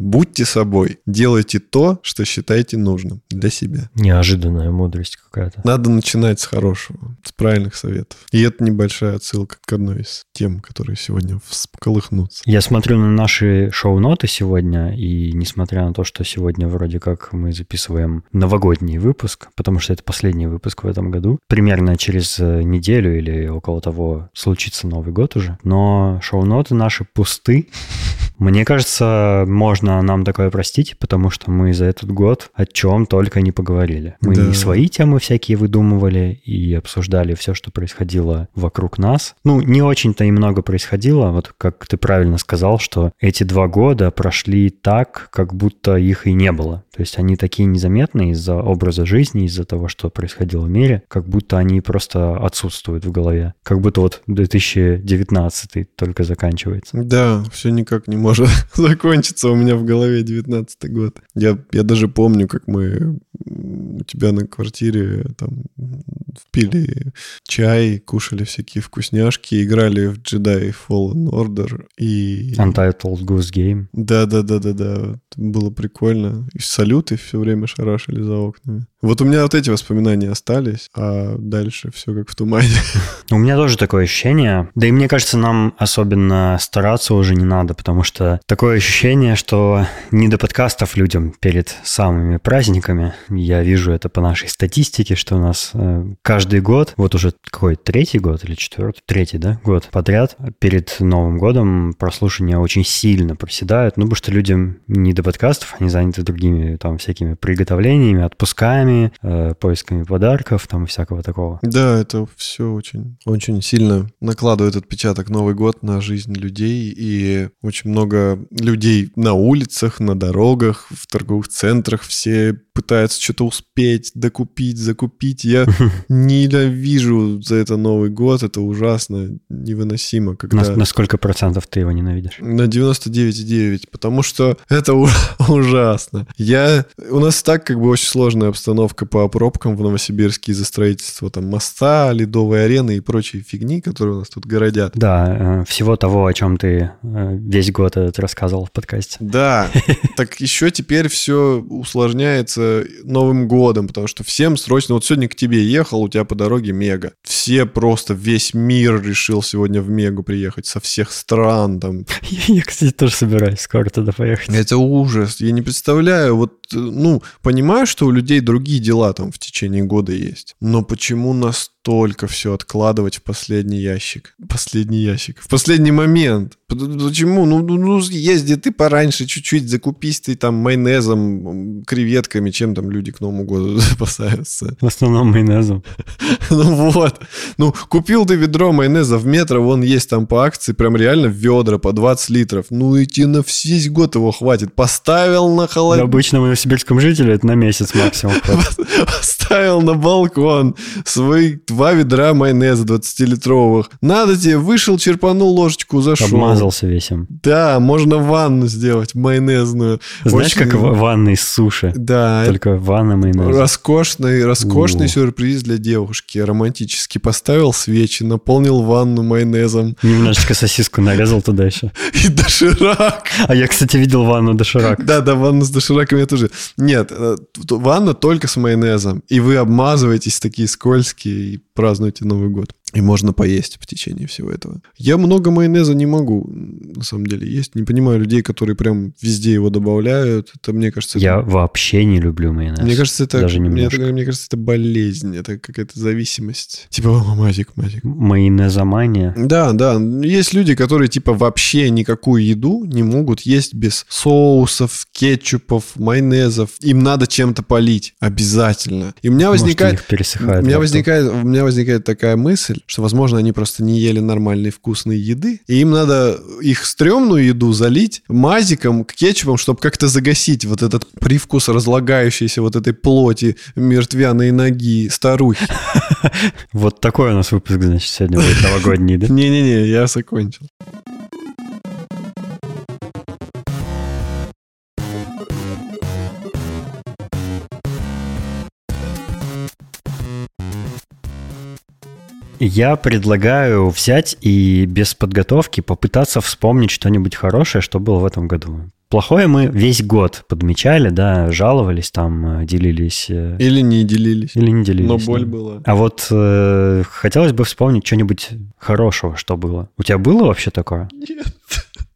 Будьте собой. Делайте то, что считаете нужным для себя. Неожиданная мудрость какая-то. Надо начинать с хорошего, с правильных советов. И это небольшая отсылка к одной из тем, которые сегодня всколыхнутся. Я смотрю на наши шоу-ноты сегодня, и несмотря на то, что сегодня вроде как мы записываем новогодний выпуск, потому что это последний выпуск в этом году, примерно через неделю или около того случится Новый год уже, но шоу-ноты наши пусты. Мне кажется, можно нам такое простить, потому что мы за этот год о чем только не поговорили. Мы да. и свои темы всякие выдумывали, и обсуждали все, что происходило вокруг нас. Ну, не очень-то и много происходило. Вот как ты правильно сказал, что эти два года прошли так, как будто их и не было. То есть они такие незаметные из-за образа жизни, из-за того, что происходило в мире, как будто они просто отсутствуют в голове. Как будто вот 2019 только заканчивается. Да, все никак не может закончиться у меня в голове 19 год. Я, я даже помню, как мы у тебя на квартире там пили чай, кушали всякие вкусняшки, играли в Jedi Fallen Order и... Untitled Goose Game. Да-да-да-да-да. Было прикольно. И салюты все время шарашили за окнами. Вот у меня вот эти воспоминания остались, а дальше все как в тумане. У меня тоже такое ощущение. Да и мне кажется, нам особенно стараться уже не надо, потому что такое ощущение, что не до подкастов людям перед самыми праздниками. Я вижу это по нашей статистике, что у нас э, каждый год, вот уже какой, третий год или четвертый? Третий, да, год подряд, перед Новым годом прослушивания очень сильно проседают, ну, потому что людям не до подкастов, они заняты другими там всякими приготовлениями, отпусками, поисками, э, поисками подарков, там всякого такого. Да, это все очень, очень сильно накладывает отпечаток Новый год на жизнь людей, и очень много людей на улицах, на дорогах, в торговых центрах, все пытаются что-то успеть, докупить, закупить. Я ненавижу за это Новый год, это ужасно, невыносимо. Когда... На, на сколько процентов ты его ненавидишь? На 99,9, потому что это ужасно. Я... У нас так как бы очень сложная обстановка по пробкам в Новосибирске из-за строительства там моста, ледовой арены и прочей фигни, которые у нас тут городят. Да, э, всего того, о чем ты э, весь год этот рассказывал в подкасте. Да, так еще теперь все усложняется Новым годом, потому что всем срочно... Вот сегодня к тебе ехал, у тебя по дороге Мега. Все просто, весь мир решил сегодня в Мегу приехать со всех стран там. Я, кстати, тоже собираюсь скоро туда поехать. Это ужас. Я не представляю, вот, ну, понимаю, что у людей другие дела там в течение года есть, но почему нас только все откладывать в последний ящик. Последний ящик. В последний момент. Почему? Ну, ну, ну езди ты пораньше чуть-чуть, закупись ты там майонезом, креветками, чем там люди к Новому году запасаются. В основном майонезом. Ну вот. Ну, купил ты ведро майонеза в метро, вон есть там по акции, прям реально ведра по 20 литров. Ну и тебе на весь год его хватит. Поставил на холодильник. Обычному новосибирскому жителю это на месяц максимум Поставил на балкон свой два ведра майонеза 20-литровых. Надо тебе, вышел, черпанул ложечку, зашел. Обмазался весь им. Да, можно ванну сделать майонезную. Знаешь, Очень... как ванна из суши? Да. Только ванна майонез. Роскошный, роскошный сюрприз для девушки. Романтически поставил свечи, наполнил ванну майонезом. Немножечко сосиску нарезал туда еще. И доширак. А я, кстати, видел ванну доширак. Да, да, ванну с дошираком я тоже. Нет, э, ванна только с майонезом. И вы обмазываетесь такие скользкие и празднуете Новый год. И можно поесть в течение всего этого. Я много майонеза не могу, на самом деле, есть. Не понимаю людей, которые прям везде его добавляют. Это, мне кажется... Я это... вообще не люблю майонез. Мне кажется, это... Даже мне, это, мне кажется, это болезнь, это какая-то зависимость. Типа, о, мазик, мазик. Майонезомания. Да, да. Есть люди, которые, типа, вообще никакую еду не могут есть без соусов, кетчупов, майонезов. Им надо чем-то полить. Обязательно. И у меня Может, возникает... пересыхает. У меня возникает, у меня возникает такая мысль, что, возможно, они просто не ели нормальной вкусной еды, и им надо их стрёмную еду залить мазиком, кетчупом, чтобы как-то загасить вот этот привкус разлагающейся вот этой плоти мертвяной ноги старухи. Вот такой у нас выпуск, значит, сегодня будет новогодний, да? Не-не-не, я закончил. Я предлагаю взять и без подготовки попытаться вспомнить что-нибудь хорошее, что было в этом году. плохое мы весь год подмечали, да, жаловались там, э, делились. э, Или не делились. Или не делились. Но боль да. была. А вот э, хотелось бы вспомнить что-нибудь хорошего, что было. У тебя было вообще такое? Нет.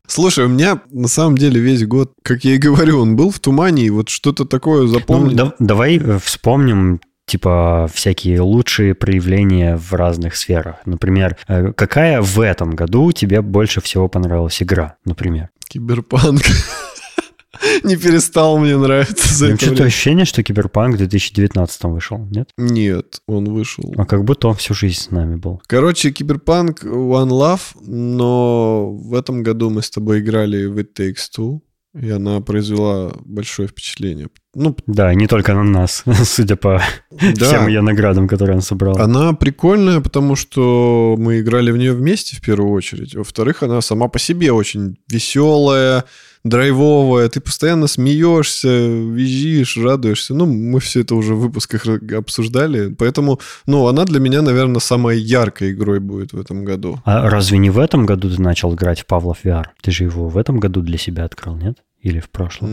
Слушай, у меня на самом деле весь год, как я и говорю, он был в тумане, и вот что-то такое Ну, запомнил. да- давай э, вспомним типа всякие лучшие проявления в разных сферах. Например, э, какая в этом году тебе больше всего понравилась игра, например? Киберпанк. Не перестал мне нравиться за У меня это что-то ощущение, что Киберпанк в 2019 вышел, нет? Нет, он вышел. А как будто он всю жизнь с нами был. Короче, Киберпанк One Love, но в этом году мы с тобой играли в It Takes Two, и она произвела большое впечатление. Ну, Да, и не только на нас, судя по всем да, ее наградам, которые он собрал. она прикольная, потому что мы играли в нее вместе в первую очередь. Во-вторых, она сама по себе очень веселая, драйвовая. Ты постоянно смеешься, визжишь, радуешься. Ну, мы все это уже в выпусках обсуждали. Поэтому, ну, она для меня, наверное, самой яркой игрой будет в этом году. А разве не в этом году ты начал играть в Павлов VR? Ты же его в этом году для себя открыл, нет? Или в прошлом?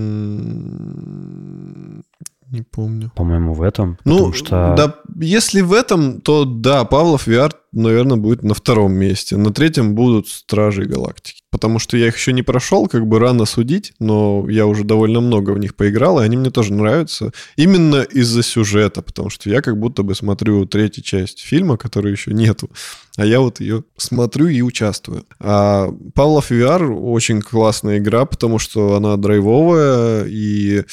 Не помню. По-моему, в этом. Ну, потому что... да, если в этом, то да, Павлов VR, наверное, будет на втором месте. На третьем будут Стражи Галактики. Потому что я их еще не прошел, как бы рано судить, но я уже довольно много в них поиграл, и они мне тоже нравятся. Именно из-за сюжета, потому что я как будто бы смотрю третью часть фильма, которой еще нету, а я вот ее смотрю и участвую. А Павлов VR очень классная игра, потому что она драйвовая, и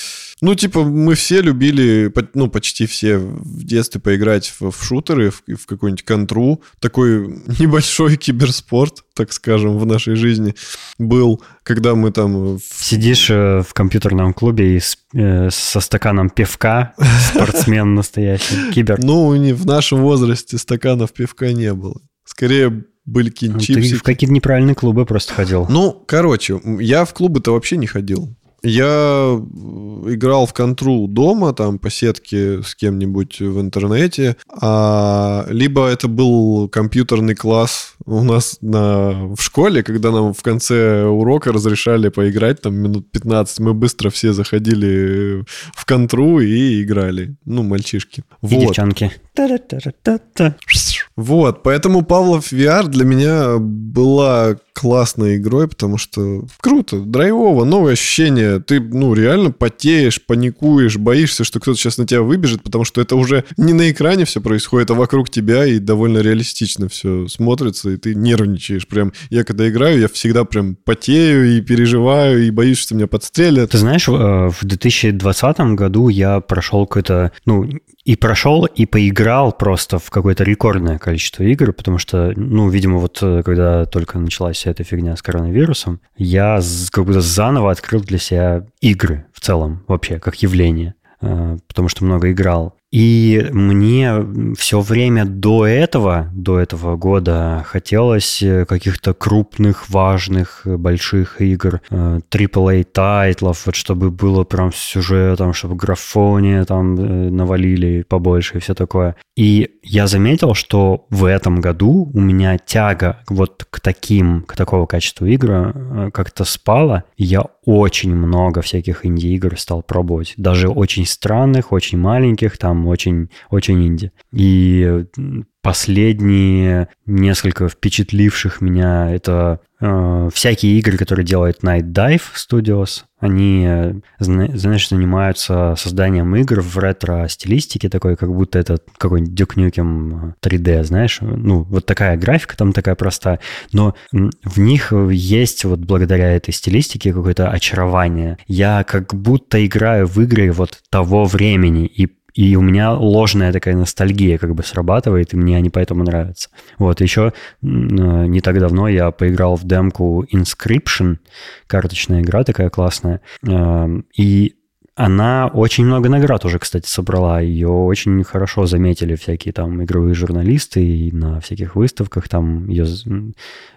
ну, типа, мы все любили, ну, почти все в детстве поиграть в, в шутеры, в, в какую-нибудь контру. Такой небольшой киберспорт, так скажем, в нашей жизни был, когда мы там... Сидишь э, в компьютерном клубе и с- э, со стаканом пивка, спортсмен настоящий, кибер. Ну, не, в нашем возрасте стаканов пивка не было. Скорее были какие-нибудь Ты чипсы. в какие-то неправильные клубы просто ходил. Ну, короче, я в клубы-то вообще не ходил. Я играл в контру дома, там, по сетке с кем-нибудь в интернете, а, либо это был компьютерный класс у нас на, в школе, когда нам в конце урока разрешали поиграть, там, минут 15, мы быстро все заходили в контру и играли. Ну, мальчишки. И Вот. девчонки. Вот, поэтому Павлов VR для меня была классной игрой, потому что круто, драйвово, новые ощущения. Ты, ну, реально потеешь, паникуешь, боишься, что кто-то сейчас на тебя выбежит, потому что это уже не на экране все происходит, а вокруг тебя, и довольно реалистично все смотрится, и ты нервничаешь прям. Я когда играю, я всегда прям потею и переживаю, и боюсь, что меня подстрелят. Ты знаешь, э, в 2020 году я прошел какое-то, ну, и прошел, и поиграл просто в какое-то рекордное количество игр, потому что, ну, видимо, вот э, когда только началась вся эта фигня с коронавирусом, я как будто заново открыл для себя игры в целом вообще, как явление, э, потому что много играл. И мне все время до этого, до этого года хотелось э, каких-то крупных, важных, э, больших игр, э, AAA тайтлов, вот чтобы было прям с сюжетом, чтобы графоне там э, навалили побольше и все такое. И я заметил, что в этом году у меня тяга вот к таким, к такого качеству игр э, как-то спала, и я очень много всяких инди-игр стал пробовать. Даже очень странных, очень маленьких, там очень, очень инди. И последние несколько впечатливших меня это э, всякие игры, которые делает Night Dive Studios. Они, э, зна- знаешь, занимаются созданием игр в ретро-стилистике, такой, как будто это какой-нибудь Duke Nukem 3D, знаешь. Ну, вот такая графика там такая простая. Но в них есть вот благодаря этой стилистике какое-то очарование. Я как будто играю в игры вот того времени, и и у меня ложная такая ностальгия как бы срабатывает, и мне они поэтому нравятся. Вот, еще э, не так давно я поиграл в демку Inscription, карточная игра такая классная, Эм, и она очень много наград уже, кстати, собрала. Ее очень хорошо заметили всякие там игровые журналисты и на всяких выставках там ее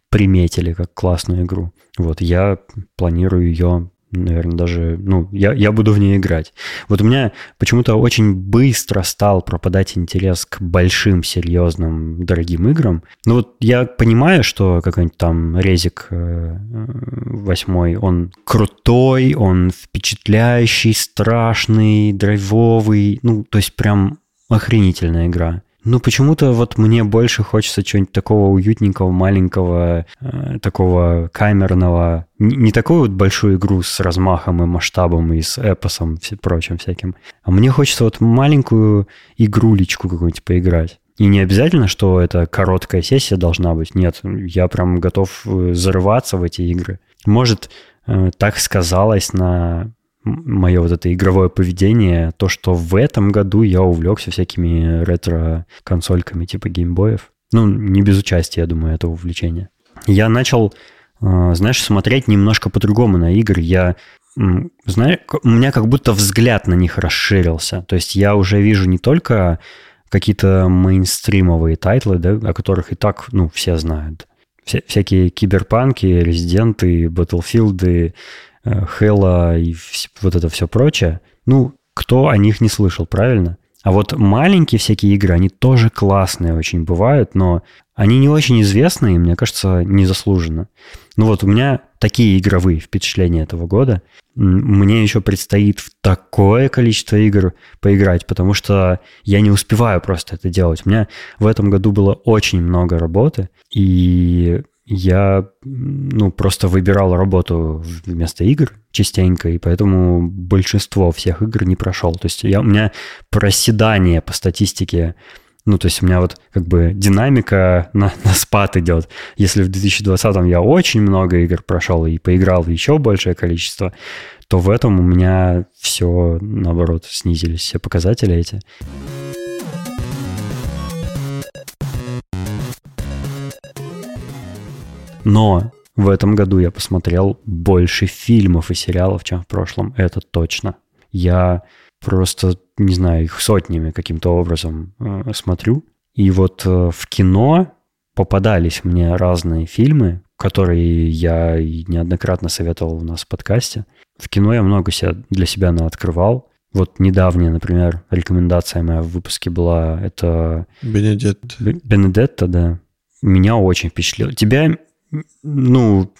приметили как классную игру. Вот, я планирую ее наверное, даже, ну, я, я буду в нее играть. Вот у меня почему-то очень быстро стал пропадать интерес к большим, серьезным, дорогим играм. Ну вот я понимаю, что какой-нибудь там Резик э, восьмой, он крутой, он впечатляющий, страшный, драйвовый, ну, то есть прям охренительная игра. Ну, почему-то вот мне больше хочется чего-нибудь такого уютненького, маленького, э, такого камерного. Не, не такую вот большую игру с размахом и масштабом и с эпосом и прочим всяким. А мне хочется вот маленькую игрулечку какую-нибудь поиграть. И не обязательно, что это короткая сессия должна быть. Нет, я прям готов э, зарываться в эти игры. Может, э, так сказалось на мое вот это игровое поведение, то, что в этом году я увлекся всякими ретро-консольками типа геймбоев. Ну, не без участия, я думаю, этого увлечения. Я начал, э, знаешь, смотреть немножко по-другому на игры. Я, знаешь, у меня как будто взгляд на них расширился. То есть я уже вижу не только какие-то мейнстримовые тайтлы, да, о которых и так, ну, все знают. Вся, всякие киберпанки, резиденты, батлфилды, Halo и вот это все прочее, ну, кто о них не слышал, правильно? А вот маленькие всякие игры, они тоже классные очень бывают, но они не очень известны и, мне кажется, незаслуженно. Ну вот у меня такие игровые впечатления этого года. Мне еще предстоит в такое количество игр поиграть, потому что я не успеваю просто это делать. У меня в этом году было очень много работы, и я ну, просто выбирал работу вместо игр частенько, и поэтому большинство всех игр не прошел. То есть я, у меня проседание по статистике ну, то есть у меня вот как бы динамика на, на спад идет. Если в 2020 я очень много игр прошел и поиграл еще большее количество, то в этом у меня все, наоборот, снизились все показатели эти. Но в этом году я посмотрел больше фильмов и сериалов, чем в прошлом. Это точно. Я просто, не знаю, их сотнями каким-то образом э, смотрю. И вот э, в кино попадались мне разные фильмы, которые я неоднократно советовал у нас в подкасте. В кино я много себя, для себя открывал. Вот недавняя, например, рекомендация моя в выпуске была, это... Бенедетта. Бенедетта, да. Меня очень впечатлило. Тебя ну,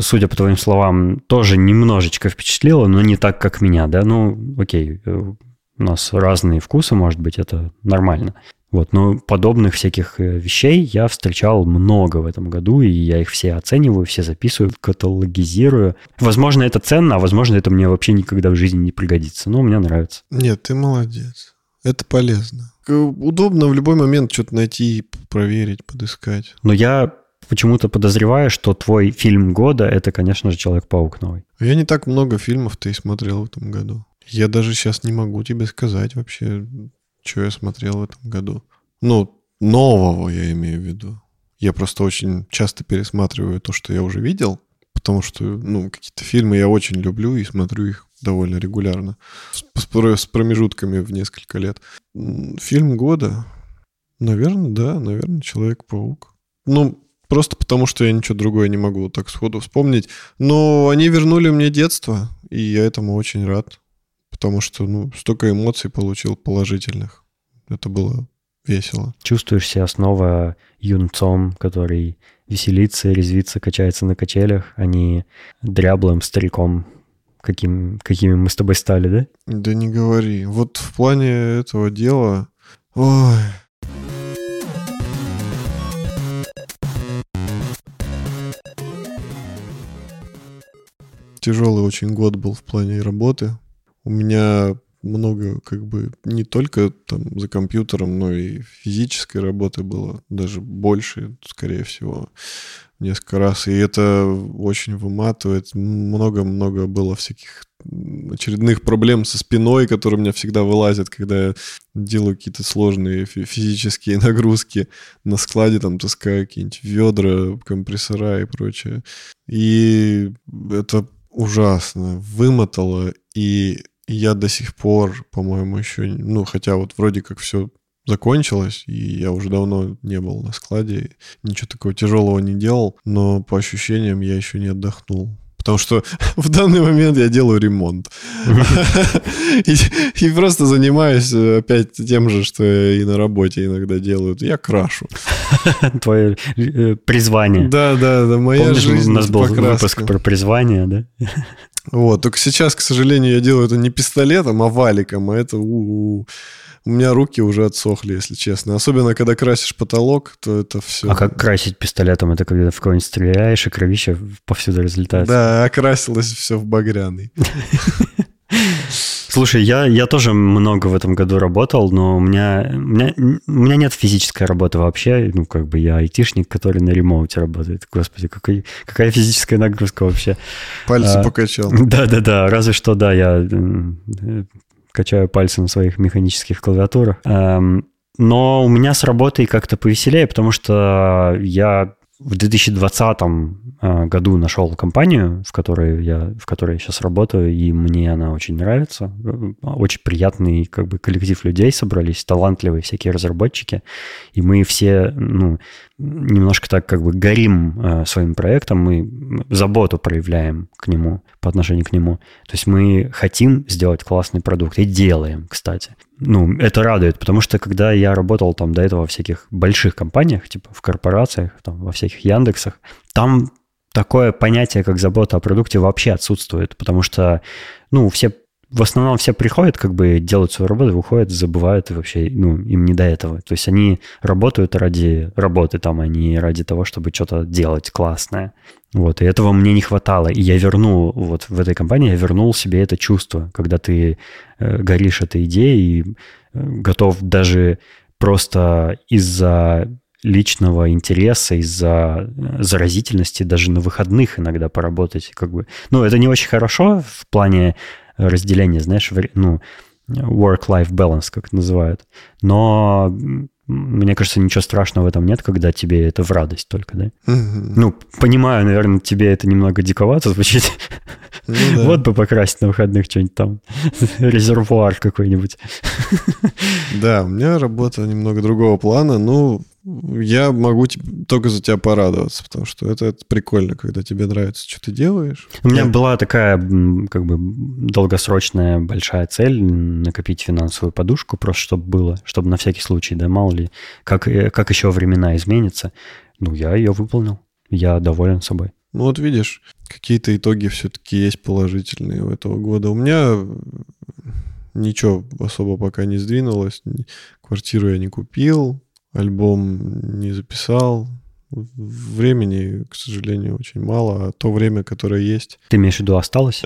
судя по твоим словам, тоже немножечко впечатлило, но не так, как меня, да? Ну, окей, э, у нас разные вкусы, может быть, это нормально. Вот, но подобных всяких э, вещей я встречал много в этом году, и я их все оцениваю, все записываю, каталогизирую. Возможно, это ценно, а возможно, это мне вообще никогда в жизни не пригодится, но мне нравится. Нет, ты молодец. Это полезно. Удобно в любой момент что-то найти, проверить, подыскать. Но я почему-то подозреваю, что твой фильм года — это, конечно же, «Человек-паук» новый. Я не так много фильмов-то и смотрел в этом году. Я даже сейчас не могу тебе сказать вообще, что я смотрел в этом году. Ну, нового я имею в виду. Я просто очень часто пересматриваю то, что я уже видел, потому что, ну, какие-то фильмы я очень люблю и смотрю их довольно регулярно, с, с промежутками в несколько лет. Фильм года, наверное, да, наверное, Человек-паук. Ну, Просто потому, что я ничего другое не могу так сходу вспомнить. Но они вернули мне детство, и я этому очень рад. Потому что, ну, столько эмоций получил положительных. Это было весело. Чувствуешь себя снова юнцом, который веселится, резвится, качается на качелях, а не дряблым стариком, каким, какими мы с тобой стали, да? Да не говори. Вот в плане этого дела... Ой, тяжелый очень год был в плане работы. У меня много как бы не только там за компьютером, но и физической работы было даже больше, скорее всего, несколько раз. И это очень выматывает. Много-много было всяких очередных проблем со спиной, которые у меня всегда вылазят, когда я делаю какие-то сложные физические нагрузки на складе, там таскаю какие-нибудь ведра, компрессора и прочее. И это ужасно вымотало, и я до сих пор, по-моему, еще, ну, хотя вот вроде как все закончилось, и я уже давно не был на складе, ничего такого тяжелого не делал, но по ощущениям я еще не отдохнул. Потому что в данный момент я делаю ремонт. И просто занимаюсь э, опять тем же, что и на работе иногда делают. Я крашу. Твое э, призвание. Да, да, да, моя жизнь У нас был выпуск про призвание, да? Вот, только сейчас, к сожалению, я делаю это не пистолетом, а валиком, а это у, -у, меня руки уже отсохли, если честно. Особенно, когда красишь потолок, то это все... А как красить пистолетом? Это когда в кого-нибудь стреляешь, и кровища повсюду разлетается. Да, окрасилось все в багряный. Слушай, я, я тоже много в этом году работал, но у меня, у, меня, у меня нет физической работы вообще. Ну, как бы я айтишник, который на ремоуте работает. Господи, какой, какая физическая нагрузка вообще. Пальцы а, покачал. Да-да-да, разве что, да, я качаю пальцы на своих механических клавиатурах. Но у меня с работой как-то повеселее, потому что я в 2020 а, году нашел компанию, в которой я, в которой я сейчас работаю, и мне она очень нравится. Очень приятный как бы коллектив людей собрались, талантливые всякие разработчики, и мы все, ну, немножко так как бы горим э, своим проектом, мы заботу проявляем к нему, по отношению к нему. То есть мы хотим сделать классный продукт и делаем, кстати. Ну, это радует, потому что когда я работал там до этого в всяких больших компаниях, типа в корпорациях, там, во всяких Яндексах, там такое понятие, как забота о продукте, вообще отсутствует, потому что, ну, все в основном все приходят, как бы делают свою работу, выходят, забывают и вообще, ну, им не до этого. То есть они работают ради работы там, а не ради того, чтобы что-то делать классное. Вот, и этого мне не хватало. И я вернул, вот в этой компании я вернул себе это чувство, когда ты э, горишь этой идеей и э, готов даже просто из-за личного интереса, из-за э, заразительности даже на выходных иногда поработать. Как бы. Ну, это не очень хорошо в плане разделения, знаешь, ну, work-life balance, как это называют. Но мне кажется, ничего страшного в этом нет, когда тебе это в радость только, да? Ну, понимаю, наверное, тебе это немного диковато звучит. Ну, да. Вот бы покрасить на выходных что-нибудь там, резервуар какой-нибудь. Да, у меня работа немного другого плана. Ну, я могу только за тебя порадоваться, потому что это, это прикольно, когда тебе нравится, что ты делаешь. У меня была такая как бы долгосрочная большая цель накопить финансовую подушку, просто чтобы было, чтобы на всякий случай, да, мало ли, как, э, как еще времена изменятся. Ну, я ее выполнил. Я доволен собой. Ну вот видишь, какие-то итоги все-таки есть положительные у этого года. У меня ничего особо пока не сдвинулось. Квартиру я не купил, альбом не записал. Времени, к сожалению, очень мало, а то время, которое есть... Ты имеешь в виду осталось?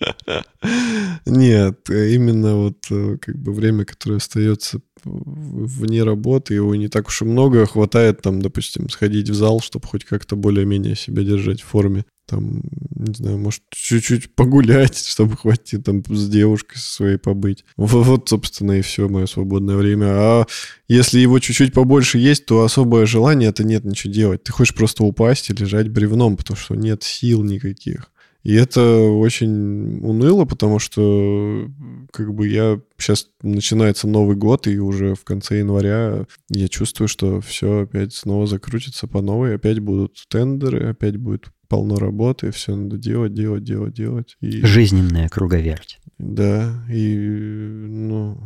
Нет, именно вот э, как бы время, которое остается вне работы, его не так уж и много, хватает там, допустим, сходить в зал, чтобы хоть как-то более-менее себя держать в форме там, не знаю, может, чуть-чуть погулять, чтобы хватит там с девушкой своей побыть. Вот, собственно, и все мое свободное время. А если его чуть-чуть побольше есть, то особое желание это нет ничего делать. Ты хочешь просто упасть и лежать бревном, потому что нет сил никаких. И это очень уныло, потому что как бы я сейчас начинается Новый год, и уже в конце января я чувствую, что все опять снова закрутится по новой, опять будут тендеры, опять будет полно работы, все надо делать, делать, делать, делать. И... Жизненная круговерть. Да, и ну...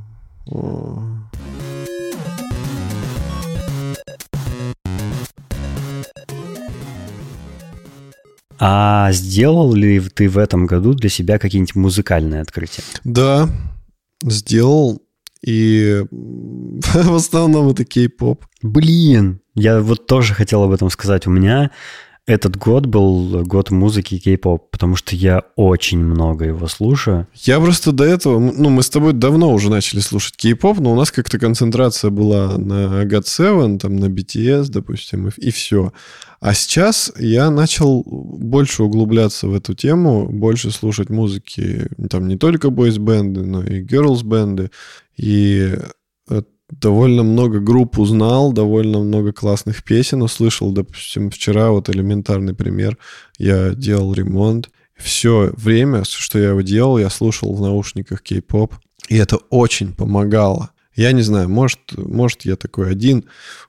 О... А сделал ли ты в этом году для себя какие-нибудь музыкальные открытия? Да, сделал. И в основном это кей-поп. Блин, я вот тоже хотел об этом сказать. У меня этот год был год музыки кей-поп, потому что я очень много его слушаю. Я просто до этого, ну, мы с тобой давно уже начали слушать кей-поп, но у нас как-то концентрация была на God7, там, на BTS, допустим, и, и все. А сейчас я начал больше углубляться в эту тему, больше слушать музыки, там, не только бойс-бенды, но и girls-бенды. И довольно много групп узнал, довольно много классных песен услышал. Допустим, вчера вот элементарный пример. Я делал ремонт. Все время, что я его делал, я слушал в наушниках кей-поп. И это очень помогало. Я не знаю, может, может я такой один.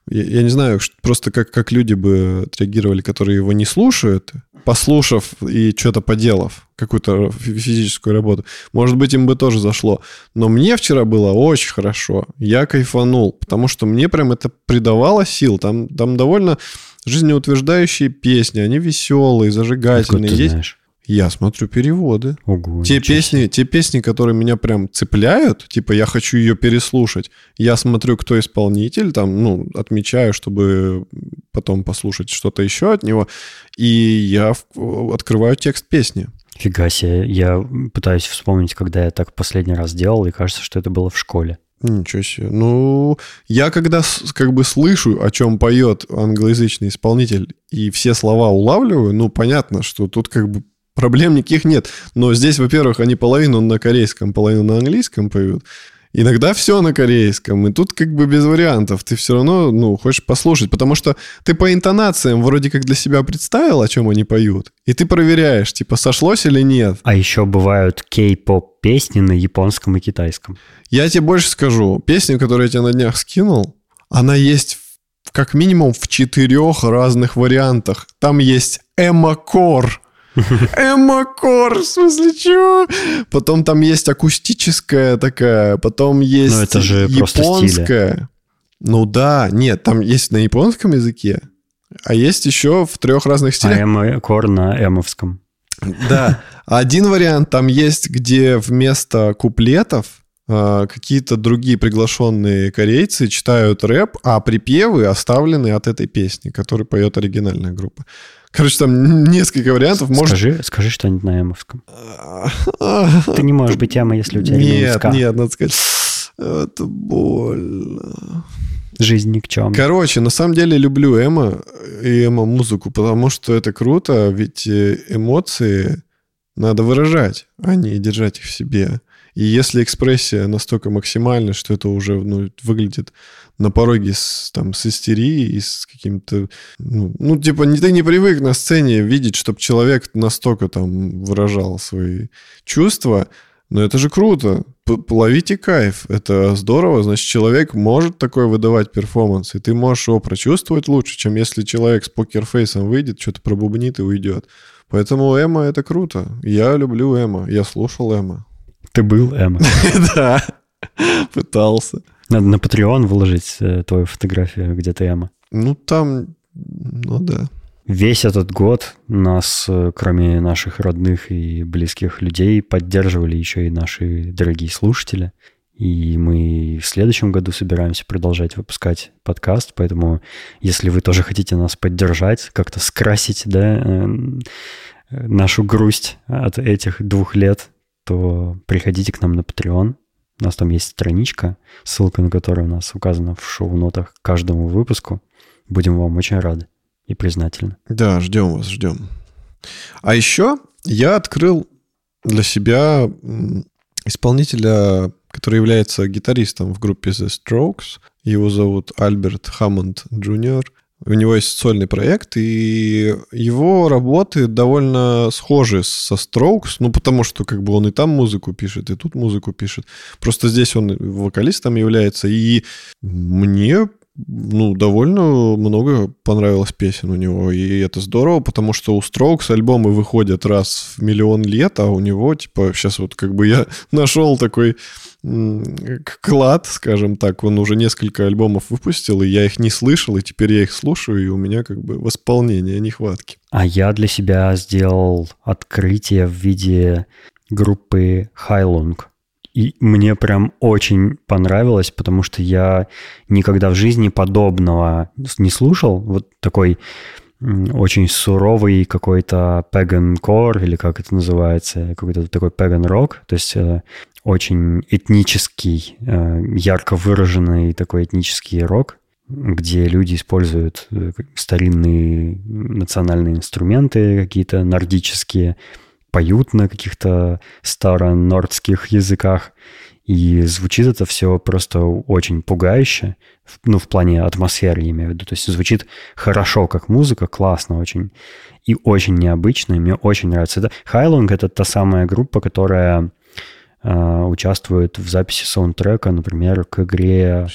Я, я не знаю, просто как, как люди бы отреагировали, которые его не слушают, послушав и что-то поделав, какую-то физическую работу. Может быть, им бы тоже зашло. Но мне вчера было очень хорошо. Я кайфанул, потому что мне прям это придавало сил. Там, там довольно жизнеутверждающие песни, они веселые, зажигательные. Есть... Знаешь? Я смотрю переводы. Ого, те песни, те песни, которые меня прям цепляют, типа я хочу ее переслушать. Я смотрю, кто исполнитель, там, ну, отмечаю, чтобы потом послушать что-то еще от него, и я открываю текст песни. Фига себе, я пытаюсь вспомнить, когда я так последний раз делал, и кажется, что это было в школе. Ничего себе. Ну, я когда как бы слышу, о чем поет англоязычный исполнитель, и все слова улавливаю, ну, понятно, что тут как бы проблем никаких нет. Но здесь, во-первых, они половину на корейском, половину на английском поют. Иногда все на корейском, и тут как бы без вариантов. Ты все равно, ну, хочешь послушать, потому что ты по интонациям вроде как для себя представил, о чем они поют, и ты проверяешь, типа, сошлось или нет. А еще бывают кей-поп песни на японском и китайском. Я тебе больше скажу. Песню, которую я тебе на днях скинул, она есть как минимум в четырех разных вариантах. Там есть эмо-кор, Эмма Кор, в смысле, чего? Потом там есть акустическая такая, потом есть Но это же японская. Ну да, нет, там есть на японском языке, а есть еще в трех разных стилях. А Эмма Кор на эмовском. Да. Один вариант там есть, где вместо куплетов а, какие-то другие приглашенные корейцы читают рэп, а припевы оставлены от этой песни, которую поет оригинальная группа. Короче, там несколько вариантов. Скажи, Может... скажи что-нибудь на эмовском. Ты не можешь быть эмо, если у тебя Нет, нет, надо сказать. Это больно. Жизнь ни к чем. Короче, на самом деле люблю эмо и эмо-музыку, потому что это круто, ведь э, эмоции надо выражать, а не держать их в себе. И если экспрессия настолько максимальна, что это уже ну, выглядит на пороге с, там, с истерией с каким-то... Ну, ну, типа, ты не привык на сцене видеть, чтобы человек настолько там выражал свои чувства, но это же круто. Ловите кайф. Это здорово. Значит, человек может такой выдавать перформанс, и ты можешь его прочувствовать лучше, чем если человек с покерфейсом выйдет, что-то пробубнит и уйдет. Поэтому Эма — это круто. Я люблю Эма. Я слушал Эма. Ты был Эма? Да. Пытался. Надо на Patreon выложить э, твою фотографию, где ты Эма. Ну, там, ну да. Весь этот год нас, э, кроме наших родных и близких людей, поддерживали еще и наши дорогие слушатели. И мы в следующем году собираемся продолжать выпускать подкаст, поэтому если вы тоже хотите нас поддержать, как-то скрасить да, э, нашу грусть от этих двух лет, то приходите к нам на Patreon. У нас там есть страничка, ссылка на которую у нас указана в шоу-нотах к каждому выпуску. Будем вам очень рады и признательны. Да, ждем вас, ждем. А еще я открыл для себя исполнителя, который является гитаристом в группе The Strokes. Его зовут Альберт Хаммонд Джуниор. У него есть сольный проект, и его работы довольно схожи со Strokes, ну, потому что как бы он и там музыку пишет, и тут музыку пишет. Просто здесь он вокалистом является, и мне ну, довольно много понравилось песен у него, и это здорово, потому что у Strokes альбомы выходят раз в миллион лет, а у него, типа, сейчас вот как бы я нашел такой клад, скажем так, он уже несколько альбомов выпустил, и я их не слышал, и теперь я их слушаю, и у меня как бы восполнение нехватки. А я для себя сделал открытие в виде группы Хайлунг. И мне прям очень понравилось, потому что я никогда в жизни подобного не слушал. Вот такой очень суровый какой-то pagan core, или как это называется, какой-то такой pagan rock, то есть э, очень этнический, э, ярко выраженный такой этнический рок, где люди используют э, старинные национальные инструменты какие-то нордические, поют на каких-то старонордских языках. И звучит это все просто очень пугающе, ну, в плане атмосферы, я имею в виду. То есть звучит хорошо, как музыка, классно очень, и очень необычно, и мне очень нравится. Это Хайлонг — это та самая группа, которая э, участвует в записи саундтрека, например, к игре...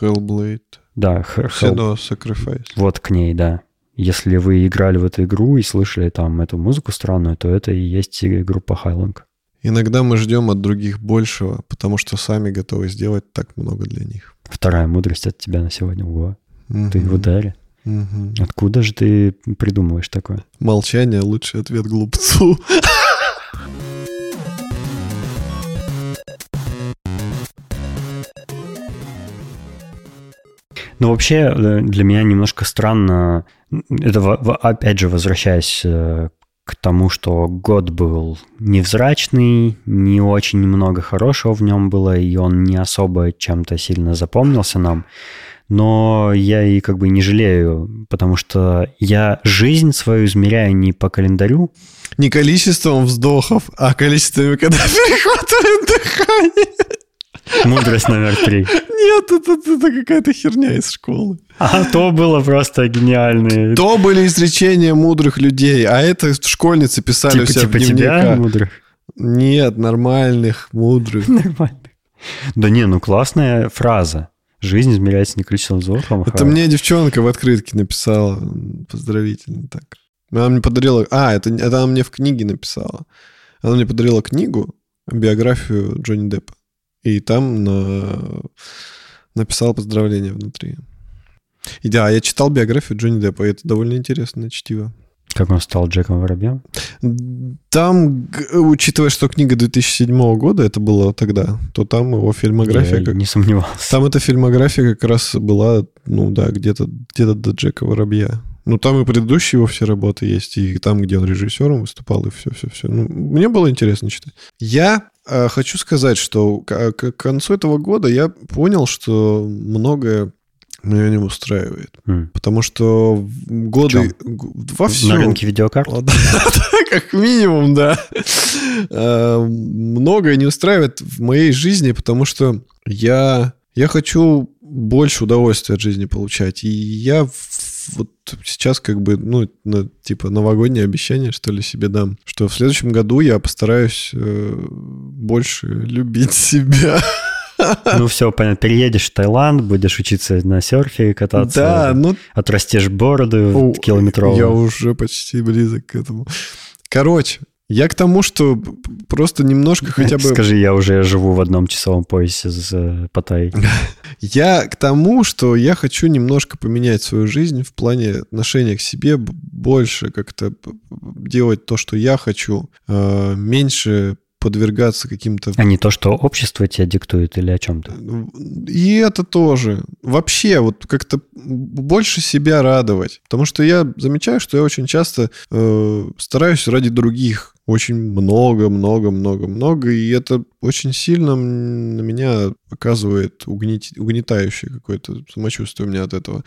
Hellblade. Да, Hell... Sacrifice. Вот к ней, да. Если вы играли в эту игру и слышали там эту музыку странную, то это и есть группа Highland. Иногда мы ждем от других большего, потому что сами готовы сделать так много для них. Вторая мудрость от тебя на сегодня. Ого. Мгм. Ты в ударе. Мгм. Откуда же ты придумываешь такое? Молчание — лучший ответ глупцу. Ну, вообще, э, для меня немножко странно, это опять же, возвращаясь э, к тому, что год был невзрачный, не очень много хорошего в нем было, и он не особо чем-то сильно запомнился нам. Но я и как бы не жалею, потому что я жизнь свою измеряю не по календарю, Не количеством вздохов, а количеством, когда перехватывает дыхание. Мудрость номер три. Нет, это, это какая-то херня из школы. А то было просто гениальное. То были изречения мудрых людей, а это школьницы писали у Типа, себя типа в тебя, дневниках. мудрых. Нет, нормальных, мудрых. Нормально. Да не, ну классная фраза. Жизнь измеряется не количеством вздохов. Это мне девчонка в открытке написала поздравительно так. Она мне подарила... А, это, это она мне в книге написала. Она мне подарила книгу, биографию Джонни Деппа. И там на... написала поздравление внутри. И да, я читал биографию Джонни Деппа, и это довольно интересное чтиво. Как он стал Джеком Воробьем? Там, учитывая, что книга 2007 года, это было тогда, то там его фильмография... Я как- не сомневался. Там эта фильмография как раз была, ну да, где-то где до Джека Воробья. Ну, там и предыдущие его все работы есть, и там, где он режиссером выступал, и все-все-все. Ну, мне было интересно читать. Я хочу сказать, что к, к концу этого года я понял, что многое меня не устраивает. М. Потому что в годы... г- Во всем. На рынке видеокарт? Как минимум, да. Э, Многое не устраивает в моей жизни, потому что я, я хочу больше удовольствия от жизни получать. И я в- вот сейчас как бы, ну, на- типа новогоднее обещание, что ли, себе дам, что в следующем году я постараюсь э, больше любить себя. Ну все, понятно. Переедешь в Таиланд, будешь учиться на серфе кататься, Да, ну отрастешь бороду О, километровую. Я уже почти близок к этому. Короче, я к тому, что просто немножко хотя бы... Скажи, я уже живу в одном часовом поясе с Паттайей. Я к тому, что я хочу немножко поменять свою жизнь в плане отношения к себе, больше как-то делать то, что я хочу, э, меньше подвергаться каким-то... А не то, что общество тебе диктует или о чем-то. И это тоже. Вообще, вот как-то больше себя радовать. Потому что я замечаю, что я очень часто э, стараюсь ради других. Очень много, много, много, много. И это очень сильно на меня оказывает угнет- угнетающее какое-то самочувствие у меня от этого.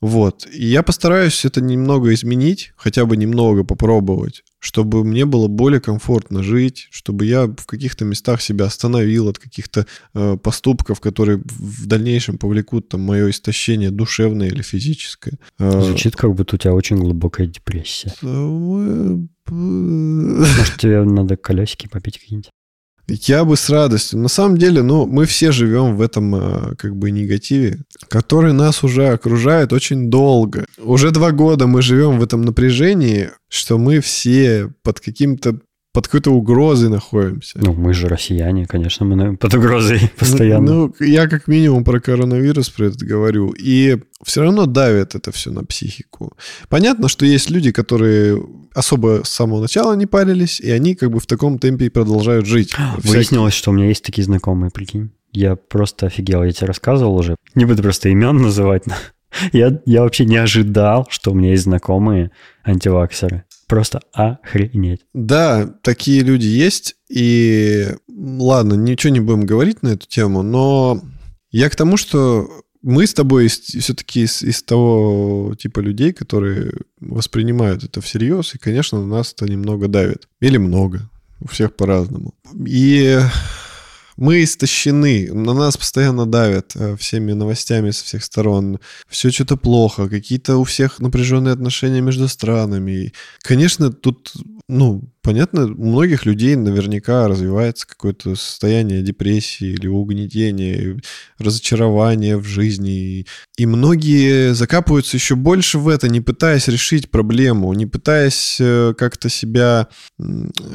Вот. И я постараюсь это немного изменить, хотя бы немного попробовать, чтобы мне было более комфортно жить, чтобы я в каких-то местах себя остановил от каких-то э, поступков, которые в дальнейшем повлекут там мое истощение душевное или физическое. Э, Звучит, как будто у тебя очень глубокая депрессия. э, Может, тебе надо колесики попить какие-нибудь? Я бы с радостью. На самом деле, ну, мы все живем в этом э, как бы негативе, который нас уже окружает очень долго. Уже два года мы живем в этом напряжении, что мы все под каким-то под какой-то угрозой находимся. Ну, мы же россияне, конечно, мы под угрозой постоянно. Ну, я как минимум про коронавирус про это говорю. И все равно давит это все на психику. Понятно, что есть люди, которые особо с самого начала не парились, и они как бы в таком темпе и продолжают жить. Всякие- Выяснилось, что у меня есть такие знакомые, прикинь. Я просто офигел, я тебе рассказывал уже. Не буду просто имен называть. но Я, я вообще не ожидал, что у меня есть знакомые антиваксеры. Просто охренеть. Да, такие люди есть. И ладно, ничего не будем говорить на эту тему, но я к тому, что мы с тобой все-таки из, из того типа людей, которые воспринимают это всерьез, и, конечно, на нас это немного давит. Или много. У всех по-разному. И Мы истощены, на нас постоянно давят э, всеми новостями со всех сторон. Все что-то плохо, какие-то у всех напряженные отношения между странами. конечно, тут, ну, понятно, у многих людей наверняка развивается какое-то состояние депрессии или угнетения, разочарования в жизни. И многие закапываются еще больше в это, не пытаясь решить проблему, не пытаясь э, как-то себя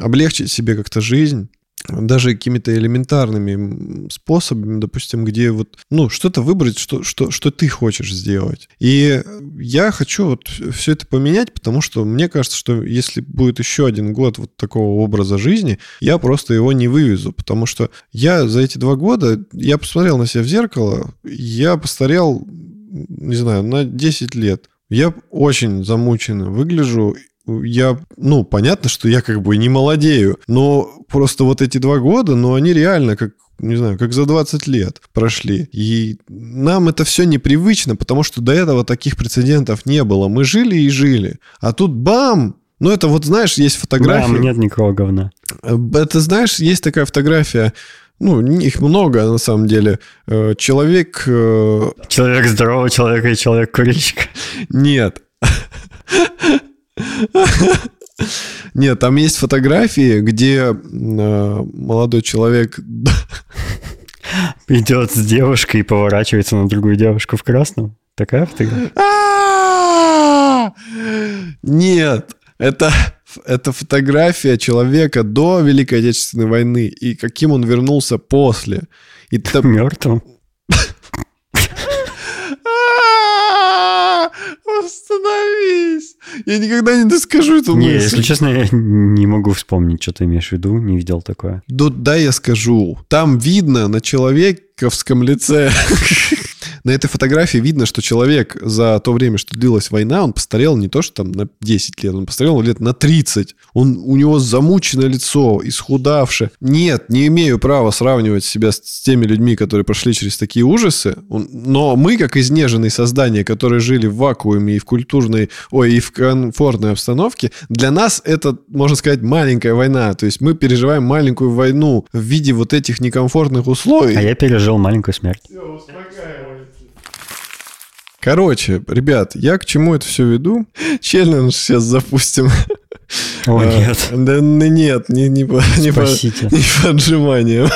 облегчить себе как-то жизнь даже какими-то элементарными способами, допустим, где вот, ну, что-то выбрать, что, что, что ты хочешь сделать. И я хочу вот все это поменять, потому что мне кажется, что если будет еще один год вот такого образа жизни, я просто его не вывезу, потому что я за эти два года, я посмотрел на себя в зеркало, я постарел, не знаю, на 10 лет. Я очень замученно выгляжу, я, ну, понятно, что я как бы не молодею, но просто вот эти два года, ну, они реально как не знаю, как за 20 лет прошли. И нам это все непривычно, потому что до этого таких прецедентов не было. Мы жили и жили. А тут бам! Ну, это вот, знаешь, есть фотография. Бам, нет никакого говна. Это, знаешь, есть такая фотография, ну, их много, на самом деле. Э, человек... Э, человек здоровый, человек и человек курильщик. Нет. Нет, там есть фотографии, где э, молодой человек... Идет с девушкой и поворачивается на другую девушку в красном. Такая фотография? Нет, это, это фотография человека до Великой Отечественной войны и каким он вернулся после. И. Мертвым? Остановись! Я никогда не доскажу эту не, мысль. если честно, я не могу вспомнить, что ты имеешь в виду, не видел такое. Да, да, я скажу. Там видно на человековском лице на этой фотографии видно, что человек за то время, что длилась война, он постарел не то, что там на 10 лет, он постарел лет на 30. Он, у него замученное лицо, исхудавшее. Нет, не имею права сравнивать себя с, с теми людьми, которые прошли через такие ужасы. Он, но мы, как изнеженные создания, которые жили в вакууме и в культурной, ой, и в комфортной обстановке, для нас это, можно сказать, маленькая война. То есть мы переживаем маленькую войну в виде вот этих некомфортных условий. А я пережил маленькую смерть. Все, Короче, ребят, я к чему это все веду? Челлендж сейчас запустим. О, а, нет. Да нет, не, не, по, не, по, не по отжиманиям.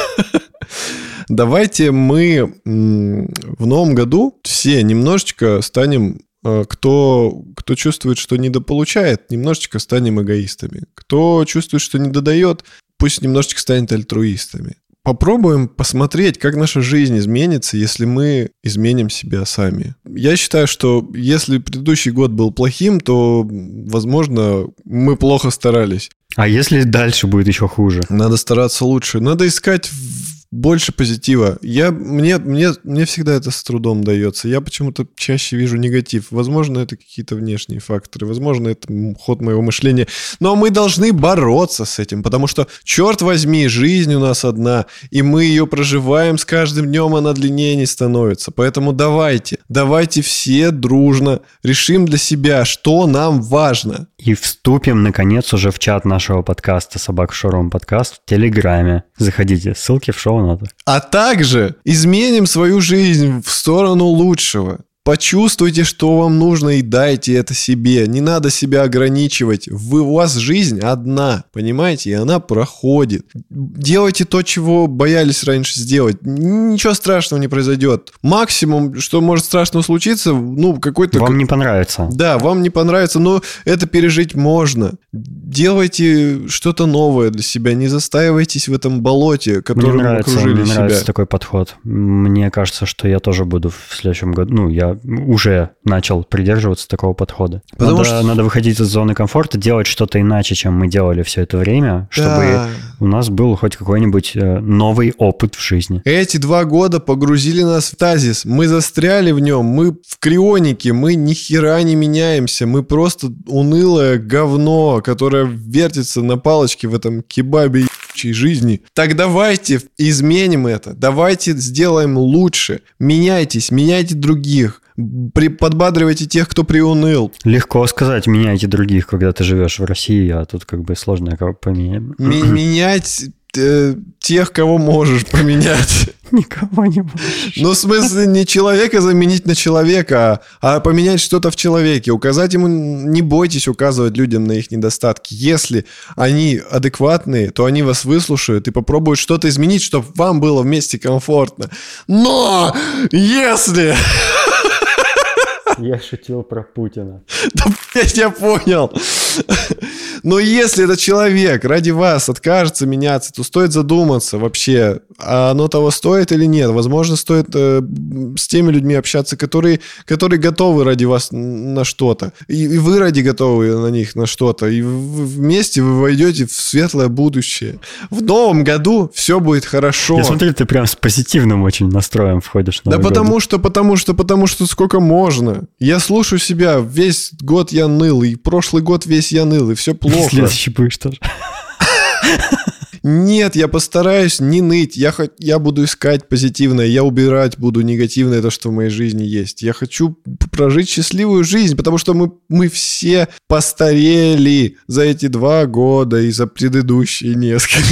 Давайте мы в новом году все немножечко станем а, кто, кто чувствует, что недополучает, немножечко станем эгоистами. Кто чувствует, что недодает, пусть немножечко станет альтруистами попробуем посмотреть, как наша жизнь изменится, если мы изменим себя сами. Я считаю, что если предыдущий год был плохим, то, возможно, мы плохо старались. А если дальше будет еще хуже? Надо стараться лучше. Надо искать больше позитива. Я, мне, мне, мне всегда это с трудом дается. Я почему-то чаще вижу негатив. Возможно, это какие-то внешние факторы. Возможно, это ход моего мышления. Но мы должны бороться с этим, потому что, черт возьми, жизнь у нас одна, и мы ее проживаем с каждым днем, она длиннее не становится. Поэтому давайте, давайте все дружно решим для себя, что нам важно. И вступим, наконец, уже в чат нашего подкаста «Собак Шором подкаст» в Телеграме. Заходите, ссылки в шоу-ноты. А также изменим свою жизнь в сторону лучшего. Почувствуйте, что вам нужно и дайте это себе. Не надо себя ограничивать. Вы, у вас жизнь одна, понимаете? И она проходит. Делайте то, чего боялись раньше сделать. Ничего страшного не произойдет. Максимум, что может страшного случиться, ну, какой-то... Вам не понравится. Да, вам не понравится, но это пережить можно. Делайте что-то новое для себя. Не застаивайтесь в этом болоте, которым мне нравится, окружили мне себя. нравится такой подход. Мне кажется, что я тоже буду в следующем году... Ну, я уже начал придерживаться такого подхода. Потому надо, что... надо выходить из зоны комфорта, делать что-то иначе, чем мы делали все это время, чтобы да. у нас был хоть какой-нибудь э, новый опыт в жизни. Эти два года погрузили нас в тазис. Мы застряли в нем, мы в крионике, мы ни хера не меняемся, мы просто унылое говно, которое вертится на палочке в этом кебабе жизни. Так давайте изменим это, давайте сделаем лучше. Меняйтесь, меняйте других при, подбадривайте тех, кто приуныл. Легко сказать, меняйте других, когда ты живешь в России, а тут как бы сложно поменять. Менять э, тех, кого можешь поменять. Никого не можешь. Ну, в смысле, не человека заменить на человека, а, а поменять что-то в человеке. Указать ему, не бойтесь указывать людям на их недостатки. Если они адекватные, то они вас выслушают и попробуют что-то изменить, чтобы вам было вместе комфортно. Но если... Я шутил про Путина. Да, блядь, я понял. Но если этот человек ради вас откажется меняться, то стоит задуматься вообще, а оно того стоит или нет. Возможно, стоит э, с теми людьми общаться, которые, которые готовы ради вас на что-то. И, и вы ради готовы на них на что-то. И вместе вы войдете в светлое будущее. В новом году все будет хорошо. Я смотрю, ты прям с позитивным очень настроем входишь. Да потому что, потому что, потому что сколько можно. Я слушаю себя, весь год я ныл, и прошлый год весь я ныл, и все плохо. Следующий будешь тоже. Нет, я постараюсь не ныть. Я, хоть, я буду искать позитивное. Я убирать буду негативное, то, что в моей жизни есть. Я хочу прожить счастливую жизнь, потому что мы, мы все постарели за эти два года и за предыдущие несколько.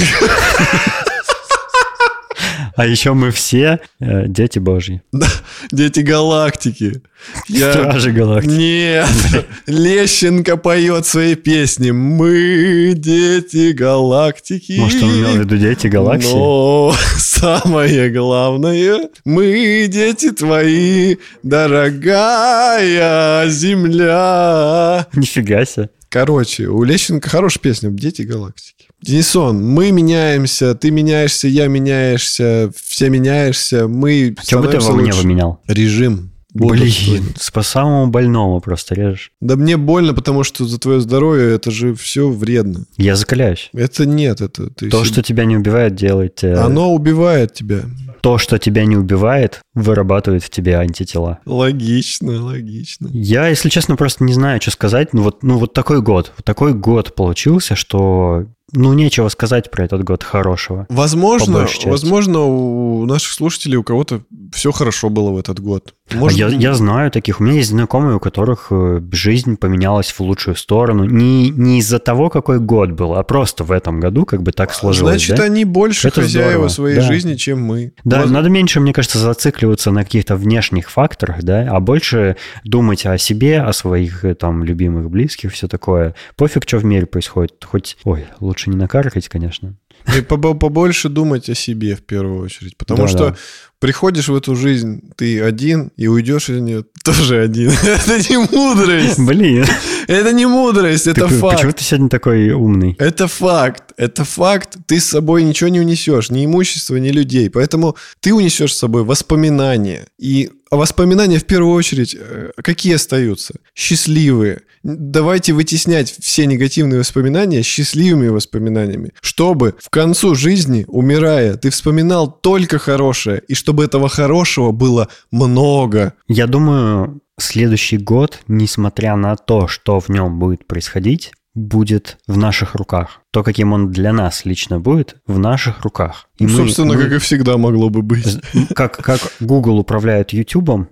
А еще мы все э, дети Божьи. Дети галактики. Я... Стражи галактики. Нет, Лещенко поет свои песни. Мы дети галактики. Может, он имел в виду дети галактики? Но самое главное, мы дети твои, дорогая земля. Нифига себе. Короче, у Лещенко хорошая песня «Дети галактики». Денисон, мы меняемся, ты меняешься, я меняешься, все меняешься, мы а Что бы ты во мне поменял? Режим. Блин, по самому больному просто режешь. Да мне больно, потому что за твое здоровье это же все вредно. Я закаляюсь. Это нет, это... Ты То, себе... что тебя не убивает, делает... Оно убивает тебя. То, что тебя не убивает, вырабатывает в тебе антитела. Логично, логично. Я, если честно, просто не знаю, что сказать. Ну вот, ну вот такой год. Вот такой год получился, что ну, нечего сказать про этот год хорошего. Возможно, возможно, у наших слушателей у кого-то все хорошо было в этот год. Может... Я, я знаю таких. У меня есть знакомые, у которых э, жизнь поменялась в лучшую сторону. Не, не из-за того, какой год был, а просто в этом году как бы так сложилось. Значит, да? они больше Это хозяева здорово. своей да. жизни, чем мы. Да, вот. надо меньше, мне кажется, зацикливаться на каких-то внешних факторах, да, а больше думать о себе, о своих э, там любимых, близких, все такое. Пофиг, что в мире происходит. Хоть, ой, лучше не накаркать, конечно. И побольше думать о себе в первую очередь. Потому да, что да. приходишь в эту жизнь, ты один, и уйдешь из нее тоже один. Это не мудрость. Блин. Это не мудрость, это ты, факт. Почему ты сегодня такой умный? Это факт. Это факт. Ты с собой ничего не унесешь. Ни имущества, ни людей. Поэтому ты унесешь с собой воспоминания. И воспоминания в первую очередь э, какие остаются? Счастливые. Давайте вытеснять все негативные воспоминания счастливыми воспоминаниями, чтобы в концу жизни, умирая, ты вспоминал только хорошее, и чтобы этого хорошего было много. Я думаю, следующий год, несмотря на то, что в нем будет происходить, будет в наших руках. То, каким он для нас лично будет, в наших руках. И ну, мы, собственно, мы, как и всегда могло бы быть. Как, как Google управляет YouTube,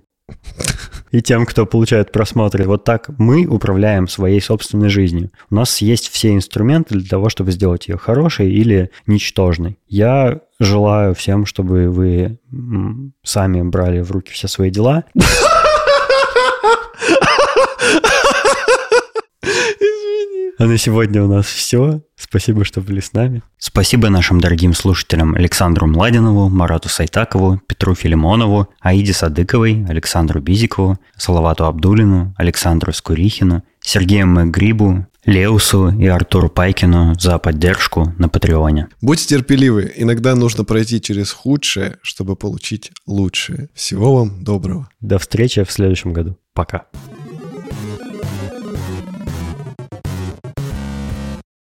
и тем, кто получает просмотры. Вот так мы управляем своей собственной жизнью. У нас есть все инструменты для того, чтобы сделать ее хорошей или ничтожной. Я желаю всем, чтобы вы сами брали в руки все свои дела. А на сегодня у нас все. Спасибо, что были с нами. Спасибо нашим дорогим слушателям Александру Младинову, Марату Сайтакову, Петру Филимонову, Аиде Садыковой, Александру Бизикову, Салавату Абдулину, Александру Скурихину, Сергею Мэгрибу, Леусу и Артуру Пайкину за поддержку на Патреоне. Будьте терпеливы, иногда нужно пройти через худшее, чтобы получить лучшее. Всего вам доброго. До встречи в следующем году. Пока.